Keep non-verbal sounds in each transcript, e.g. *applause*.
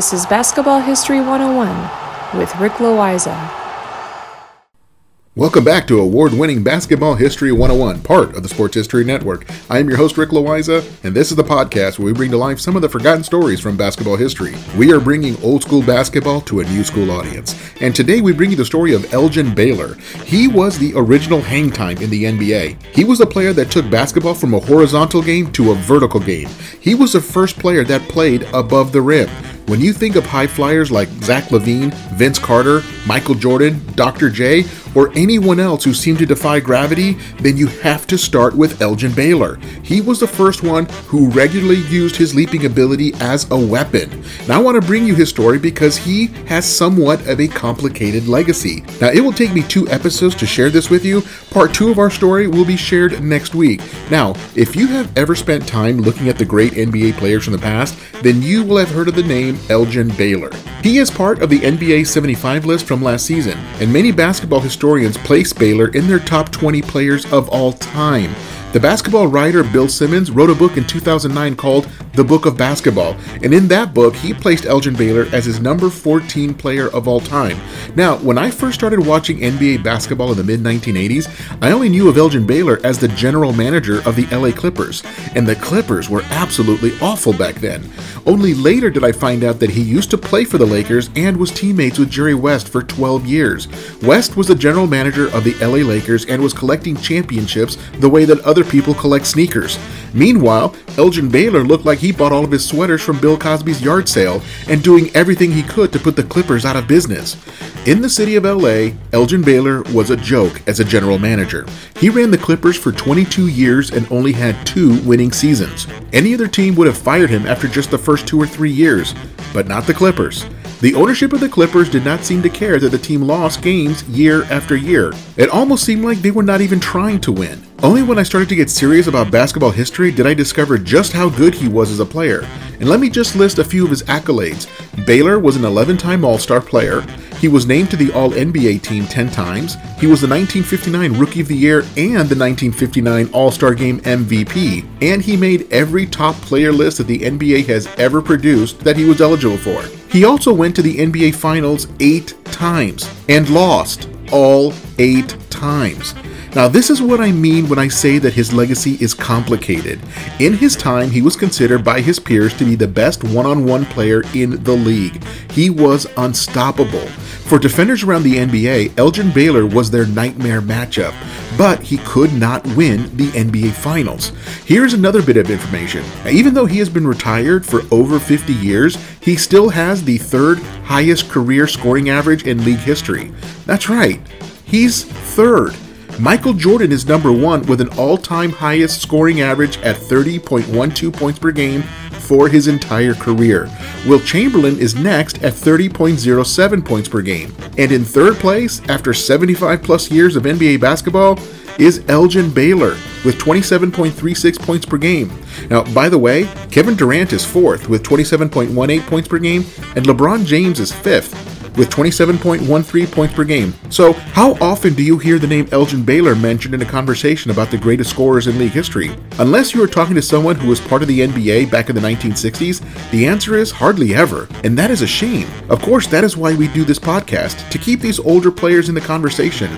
This is Basketball History 101 with Rick Loiza. Welcome back to award winning Basketball History 101, part of the Sports History Network. I am your host, Rick Loiza, and this is the podcast where we bring to life some of the forgotten stories from basketball history. We are bringing old school basketball to a new school audience. And today we bring you the story of Elgin Baylor. He was the original hang time in the NBA. He was a player that took basketball from a horizontal game to a vertical game. He was the first player that played above the rim. When you think of high flyers like Zach LaVine, Vince Carter, Michael Jordan, Dr. J, or anyone else who seemed to defy gravity, then you have to start with Elgin Baylor. He was the first one who regularly used his leaping ability as a weapon. Now, I want to bring you his story because he has somewhat of a complicated legacy. Now, it will take me two episodes to share this with you. Part two of our story will be shared next week. Now, if you have ever spent time looking at the great NBA players from the past, then you will have heard of the name Elgin Baylor. He is part of the NBA 75 list from last season, and many basketball historians place Baylor in their top 20 players of all time. The basketball writer Bill Simmons wrote a book in 2009 called The Book of Basketball, and in that book, he placed Elgin Baylor as his number 14 player of all time. Now, when I first started watching NBA basketball in the mid 1980s, I only knew of Elgin Baylor as the general manager of the LA Clippers, and the Clippers were absolutely awful back then. Only later did I find out that he used to play for the Lakers and was teammates with Jerry West for 12 years. West was the general manager of the LA Lakers and was collecting championships the way that other people collect sneakers. Meanwhile, Elgin Baylor looked like he bought all of his sweaters from Bill Cosby's yard sale and doing everything he could to put the Clippers out of business. In the city of LA, Elgin Baylor was a joke as a general manager. He ran the Clippers for 22 years and only had two winning seasons. Any other team would have fired him after just the first two or three years, but not the Clippers. The ownership of the Clippers did not seem to care that the team lost games year after year. It almost seemed like they were not even trying to win. Only when I started to get serious about basketball history did I discover just how good he was as a player. And let me just list a few of his accolades. Baylor was an 11 time All Star player. He was named to the All NBA team 10 times. He was the 1959 Rookie of the Year and the 1959 All Star Game MVP. And he made every top player list that the NBA has ever produced that he was eligible for. He also went to the NBA Finals eight times and lost all eight times. Now, this is what I mean when I say that his legacy is complicated. In his time, he was considered by his peers to be the best one on one player in the league. He was unstoppable. For defenders around the NBA, Elgin Baylor was their nightmare matchup, but he could not win the NBA Finals. Here's another bit of information. Even though he has been retired for over 50 years, he still has the third highest career scoring average in league history. That's right, he's third. Michael Jordan is number one with an all time highest scoring average at 30.12 points per game for his entire career. Wilt Chamberlain is next at 30.07 points per game. And in third place, after 75 plus years of NBA basketball, is Elgin Baylor with 27.36 points per game. Now, by the way, Kevin Durant is fourth with 27.18 points per game, and LeBron James is fifth with 27.13 points per game. So, how often do you hear the name Elgin Baylor mentioned in a conversation about the greatest scorers in league history? Unless you are talking to someone who was part of the NBA back in the 1960s, the answer is hardly ever, and that is a shame. Of course, that is why we do this podcast, to keep these older players in the conversation.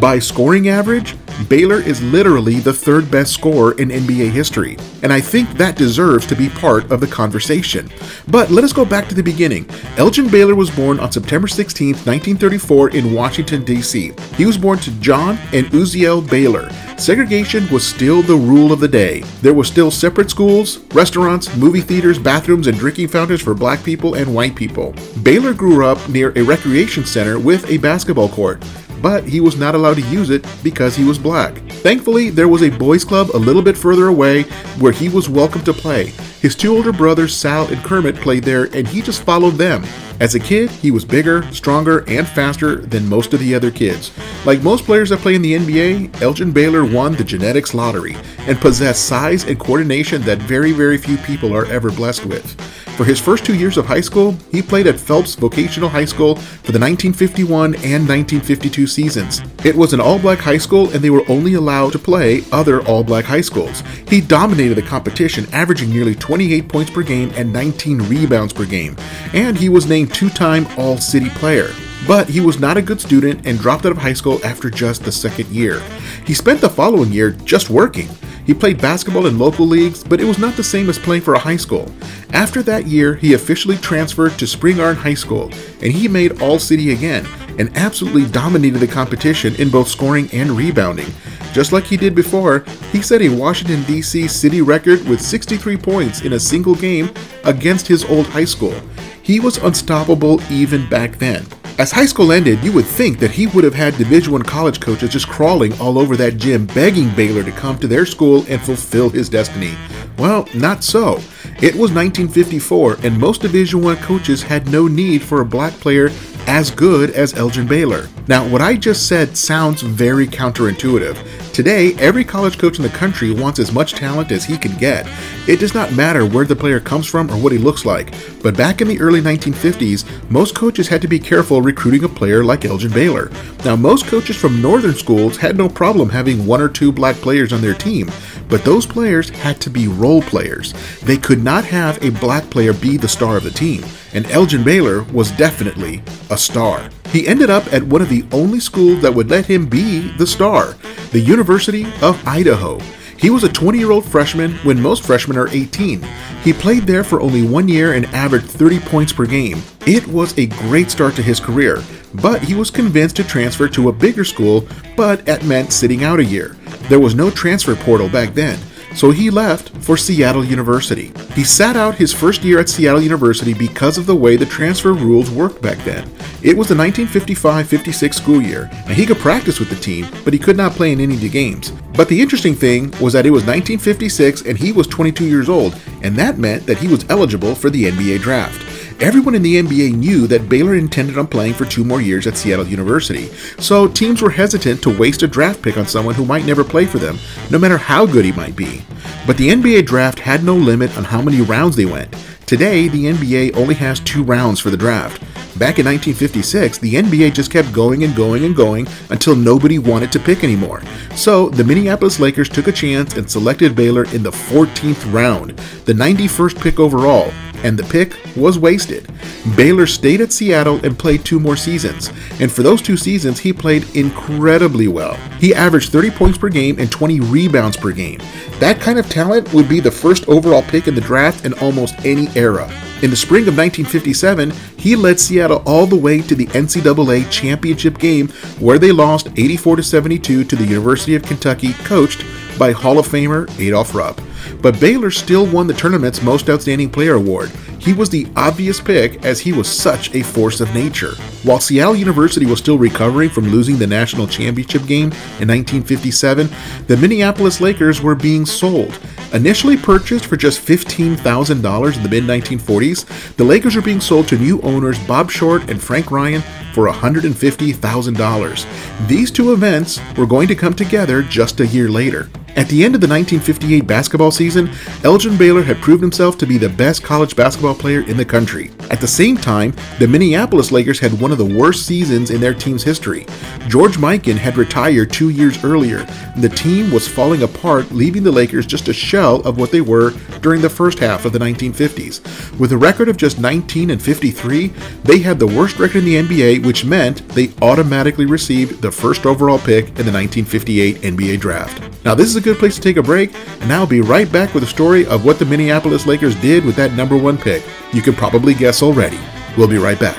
By scoring average, Baylor is literally the third best scorer in NBA history, and I think that deserves to be part of the conversation. But let us go back to the beginning. Elgin Baylor was born on September 16, 1934, in Washington, D.C. He was born to John and Uzziel Baylor. Segregation was still the rule of the day. There were still separate schools, restaurants, movie theaters, bathrooms, and drinking fountains for black people and white people. Baylor grew up near a recreation center with a basketball court. But he was not allowed to use it because he was black. Thankfully, there was a boys' club a little bit further away where he was welcome to play. His two older brothers, Sal and Kermit, played there, and he just followed them. As a kid, he was bigger, stronger, and faster than most of the other kids. Like most players that play in the NBA, Elgin Baylor won the genetics lottery and possessed size and coordination that very, very few people are ever blessed with. For his first two years of high school, he played at Phelps Vocational High School for the 1951 and 1952 seasons. It was an all black high school, and they were only allowed to play other all black high schools. He dominated the competition, averaging nearly 28 points per game and 19 rebounds per game, and he was named two time All City player. But he was not a good student and dropped out of high school after just the second year. He spent the following year just working. He played basketball in local leagues, but it was not the same as playing for a high school. After that year, he officially transferred to Spingarn High School, and he made All City again and absolutely dominated the competition in both scoring and rebounding. Just like he did before, he set a Washington, D.C. city record with 63 points in a single game against his old high school. He was unstoppable even back then. As high school ended, you would think that he would have had Division One college coaches just crawling all over that gym begging Baylor to come to their school and fulfill his destiny. Well, not so. It was 1954, and most Division One coaches had no need for a black player as good as Elgin Baylor. Now, what I just said sounds very counterintuitive. Today, every college coach in the country wants as much talent as he can get. It does not matter where the player comes from or what he looks like. But back in the early 1950s, most coaches had to be careful recruiting a player like Elgin Baylor. Now, most coaches from northern schools had no problem having one or two black players on their team, but those players had to be role players. They could not have a black player be the star of the team, and Elgin Baylor was definitely a star. He ended up at one of the only schools that would let him be the star, the University of Idaho. He was a 20 year old freshman when most freshmen are 18. He played there for only one year and averaged 30 points per game. It was a great start to his career, but he was convinced to transfer to a bigger school, but it meant sitting out a year. There was no transfer portal back then, so he left for Seattle University. He sat out his first year at Seattle University because of the way the transfer rules worked back then. It was the 1955 56 school year, and he could practice with the team, but he could not play in any of the games. But the interesting thing was that it was 1956 and he was 22 years old, and that meant that he was eligible for the NBA draft. Everyone in the NBA knew that Baylor intended on playing for two more years at Seattle University, so teams were hesitant to waste a draft pick on someone who might never play for them, no matter how good he might be. But the NBA draft had no limit on how many rounds they went. Today, the NBA only has two rounds for the draft. Back in 1956, the NBA just kept going and going and going until nobody wanted to pick anymore. So the Minneapolis Lakers took a chance and selected Baylor in the 14th round, the 91st pick overall, and the pick was wasted. Baylor stayed at Seattle and played two more seasons, and for those two seasons, he played incredibly well. He averaged 30 points per game and 20 rebounds per game. That kind of talent would be the first overall pick in the draft in almost any era. In the spring of 1957, he led Seattle all the way to the NCAA championship game where they lost 84 72 to the University of Kentucky, coached by Hall of Famer Adolph Rupp. But Baylor still won the tournament's Most Outstanding Player award. He was the obvious pick as he was such a force of nature. While Seattle University was still recovering from losing the national championship game in 1957, the Minneapolis Lakers were being sold. Initially purchased for just $15,000 in the mid 1940s, the Lakers were being sold to new owners Bob Short and Frank Ryan for $150,000. These two events were going to come together just a year later. At the end of the 1958 basketball season, Elgin Baylor had proved himself to be the best college basketball player in the country. At the same time, the Minneapolis Lakers had one of the worst seasons in their team's history. George Mikan had retired two years earlier, and the team was falling apart, leaving the Lakers just a shell of what they were during the first half of the 1950s. With a record of just 19 and 53, they had the worst record in the NBA, which meant they automatically received the first overall pick in the 1958 NBA draft. Now, this is a good place to take a break, and I'll be right back with a story of what the Minneapolis Lakers did with that number one pick. You can probably guess already. We'll be right back.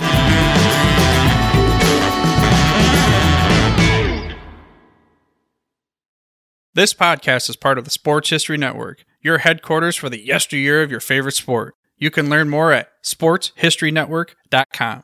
This podcast is part of the Sports History Network, your headquarters for the yesteryear of your favorite sport. You can learn more at sportshistorynetwork.com.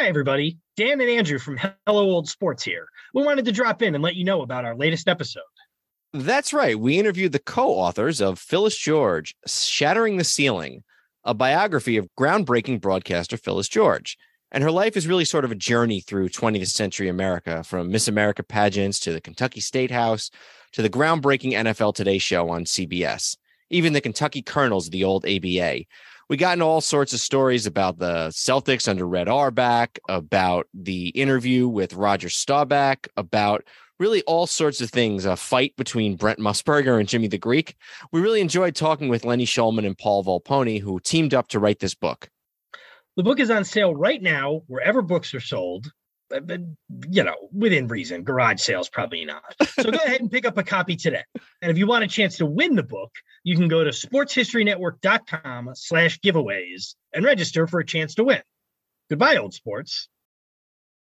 Hi, everybody. Dan and Andrew from Hello Old Sports here. We wanted to drop in and let you know about our latest episode. That's right. We interviewed the co authors of Phyllis George, Shattering the Ceiling, a biography of groundbreaking broadcaster Phyllis George. And her life is really sort of a journey through 20th century America, from Miss America pageants to the Kentucky State House to the groundbreaking NFL Today show on CBS, even the Kentucky Colonels of the old ABA we got into all sorts of stories about the Celtics under Red Auerbach, about the interview with Roger Staubach, about really all sorts of things. A fight between Brent Musburger and Jimmy the Greek. We really enjoyed talking with Lenny Shulman and Paul Volponi, who teamed up to write this book. The book is on sale right now wherever books are sold but, you know, within reason. Garage sales, probably not. So go *laughs* ahead and pick up a copy today. And if you want a chance to win the book, you can go to sportshistorynetwork.com slash giveaways and register for a chance to win. Goodbye, old sports.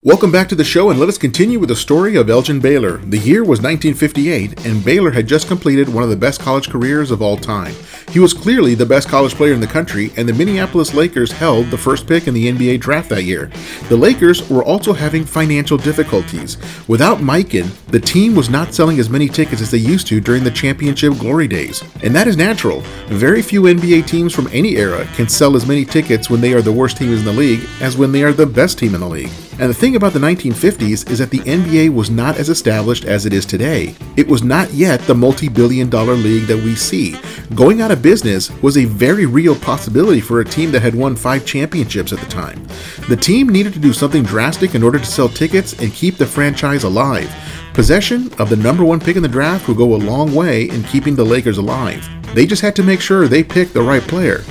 Welcome back to the show, and let us continue with the story of Elgin Baylor. The year was 1958, and Baylor had just completed one of the best college careers of all time. He was clearly the best college player in the country, and the Minneapolis Lakers held the first pick in the NBA draft that year. The Lakers were also having financial difficulties. Without Mikan, the team was not selling as many tickets as they used to during the championship glory days. And that is natural. Very few NBA teams from any era can sell as many tickets when they are the worst teams in the league as when they are the best team in the league. And the thing about the 1950s is that the NBA was not as established as it is today. It was not yet the multi billion dollar league that we see. Going out of business was a very real possibility for a team that had won five championships at the time. The team needed to do something drastic in order to sell tickets and keep the franchise alive. Possession of the number one pick in the draft would go a long way in keeping the Lakers alive. They just had to make sure they picked the right player.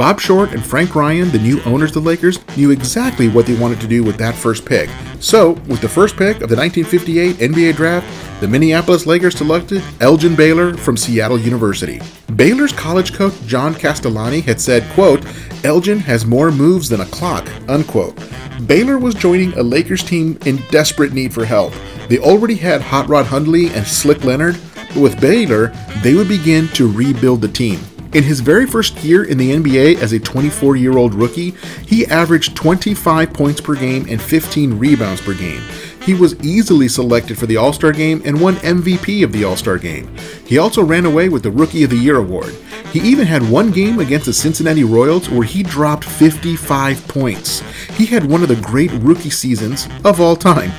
Bob Short and Frank Ryan, the new owners of the Lakers, knew exactly what they wanted to do with that first pick. So, with the first pick of the 1958 NBA draft, the Minneapolis Lakers selected Elgin Baylor from Seattle University. Baylor's college coach John Castellani had said, quote, Elgin has more moves than a clock, unquote. Baylor was joining a Lakers team in desperate need for help. They already had Hot Rod Hundley and Slick Leonard, but with Baylor, they would begin to rebuild the team. In his very first year in the NBA as a 24 year old rookie, he averaged 25 points per game and 15 rebounds per game. He was easily selected for the All Star game and won MVP of the All Star game. He also ran away with the Rookie of the Year award. He even had one game against the Cincinnati Royals where he dropped 55 points. He had one of the great rookie seasons of all time.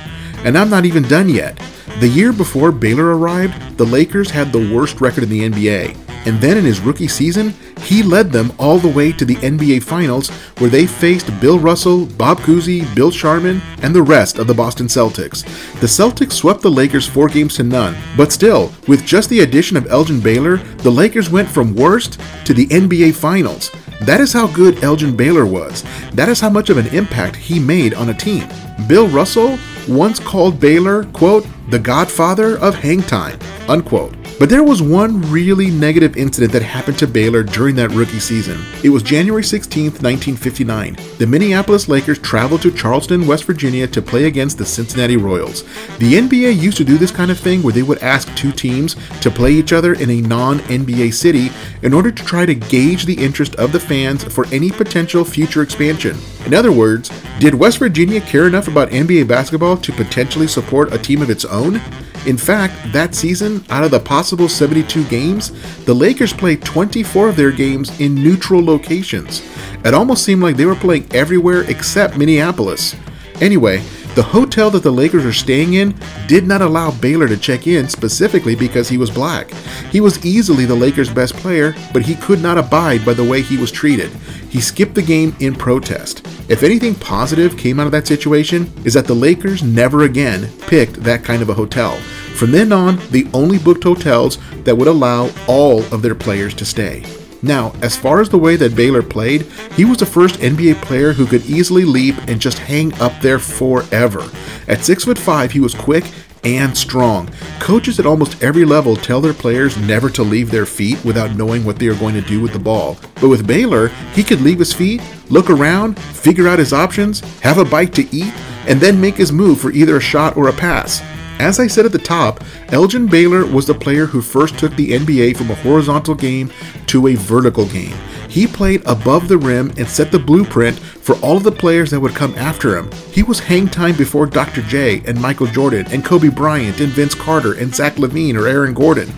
And I'm not even done yet. The year before Baylor arrived, the Lakers had the worst record in the NBA and then in his rookie season, he led them all the way to the NBA Finals, where they faced Bill Russell, Bob Cousy, Bill Sharman, and the rest of the Boston Celtics. The Celtics swept the Lakers four games to none, but still, with just the addition of Elgin Baylor, the Lakers went from worst to the NBA Finals. That is how good Elgin Baylor was. That is how much of an impact he made on a team. Bill Russell once called Baylor, quote, the godfather of hang time, unquote. But there was one really negative incident that happened to Baylor during that rookie season. It was January 16, 1959. The Minneapolis Lakers traveled to Charleston, West Virginia to play against the Cincinnati Royals. The NBA used to do this kind of thing where they would ask two teams to play each other in a non NBA city in order to try to gauge the interest of the fans for any potential future expansion. In other words, did West Virginia care enough about NBA basketball to potentially support a team of its own? In fact, that season, out of the possible 72 games, the Lakers played 24 of their games in neutral locations. It almost seemed like they were playing everywhere except Minneapolis. Anyway, the hotel that the Lakers are staying in did not allow Baylor to check in specifically because he was black. He was easily the Lakers' best player, but he could not abide by the way he was treated. He skipped the game in protest. If anything positive came out of that situation, is that the Lakers never again picked that kind of a hotel. From then on, they only booked hotels that would allow all of their players to stay. Now, as far as the way that Baylor played, he was the first NBA player who could easily leap and just hang up there forever. At 6 foot 5, he was quick and strong. Coaches at almost every level tell their players never to leave their feet without knowing what they are going to do with the ball. But with Baylor, he could leave his feet, look around, figure out his options, have a bite to eat, and then make his move for either a shot or a pass. As I said at the top, Elgin Baylor was the player who first took the NBA from a horizontal game to a vertical game. He played above the rim and set the blueprint for all of the players that would come after him. He was hang time before Dr. J and Michael Jordan and Kobe Bryant and Vince Carter and Zach LaVine or Aaron Gordon.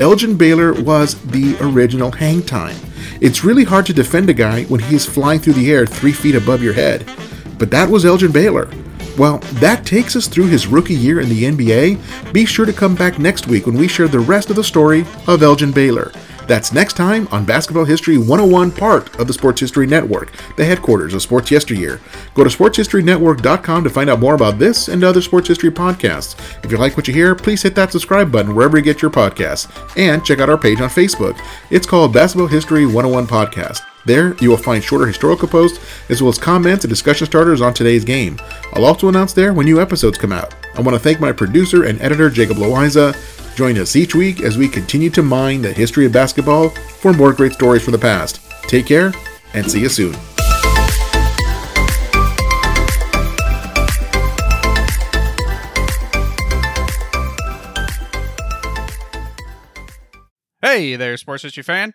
Elgin Baylor was the original hang time. It's really hard to defend a guy when he is flying through the air three feet above your head. But that was Elgin Baylor. Well, that takes us through his rookie year in the NBA. Be sure to come back next week when we share the rest of the story of Elgin Baylor. That's next time on Basketball History 101, part of the Sports History Network, the headquarters of Sports Yesteryear. Go to sportshistorynetwork.com to find out more about this and other sports history podcasts. If you like what you hear, please hit that subscribe button wherever you get your podcasts. And check out our page on Facebook. It's called Basketball History 101 Podcast. There, you will find shorter historical posts as well as comments and discussion starters on today's game. I'll also announce there when new episodes come out. I want to thank my producer and editor, Jacob Loiza. Join us each week as we continue to mine the history of basketball for more great stories from the past. Take care and see you soon. Hey there, sports history fan.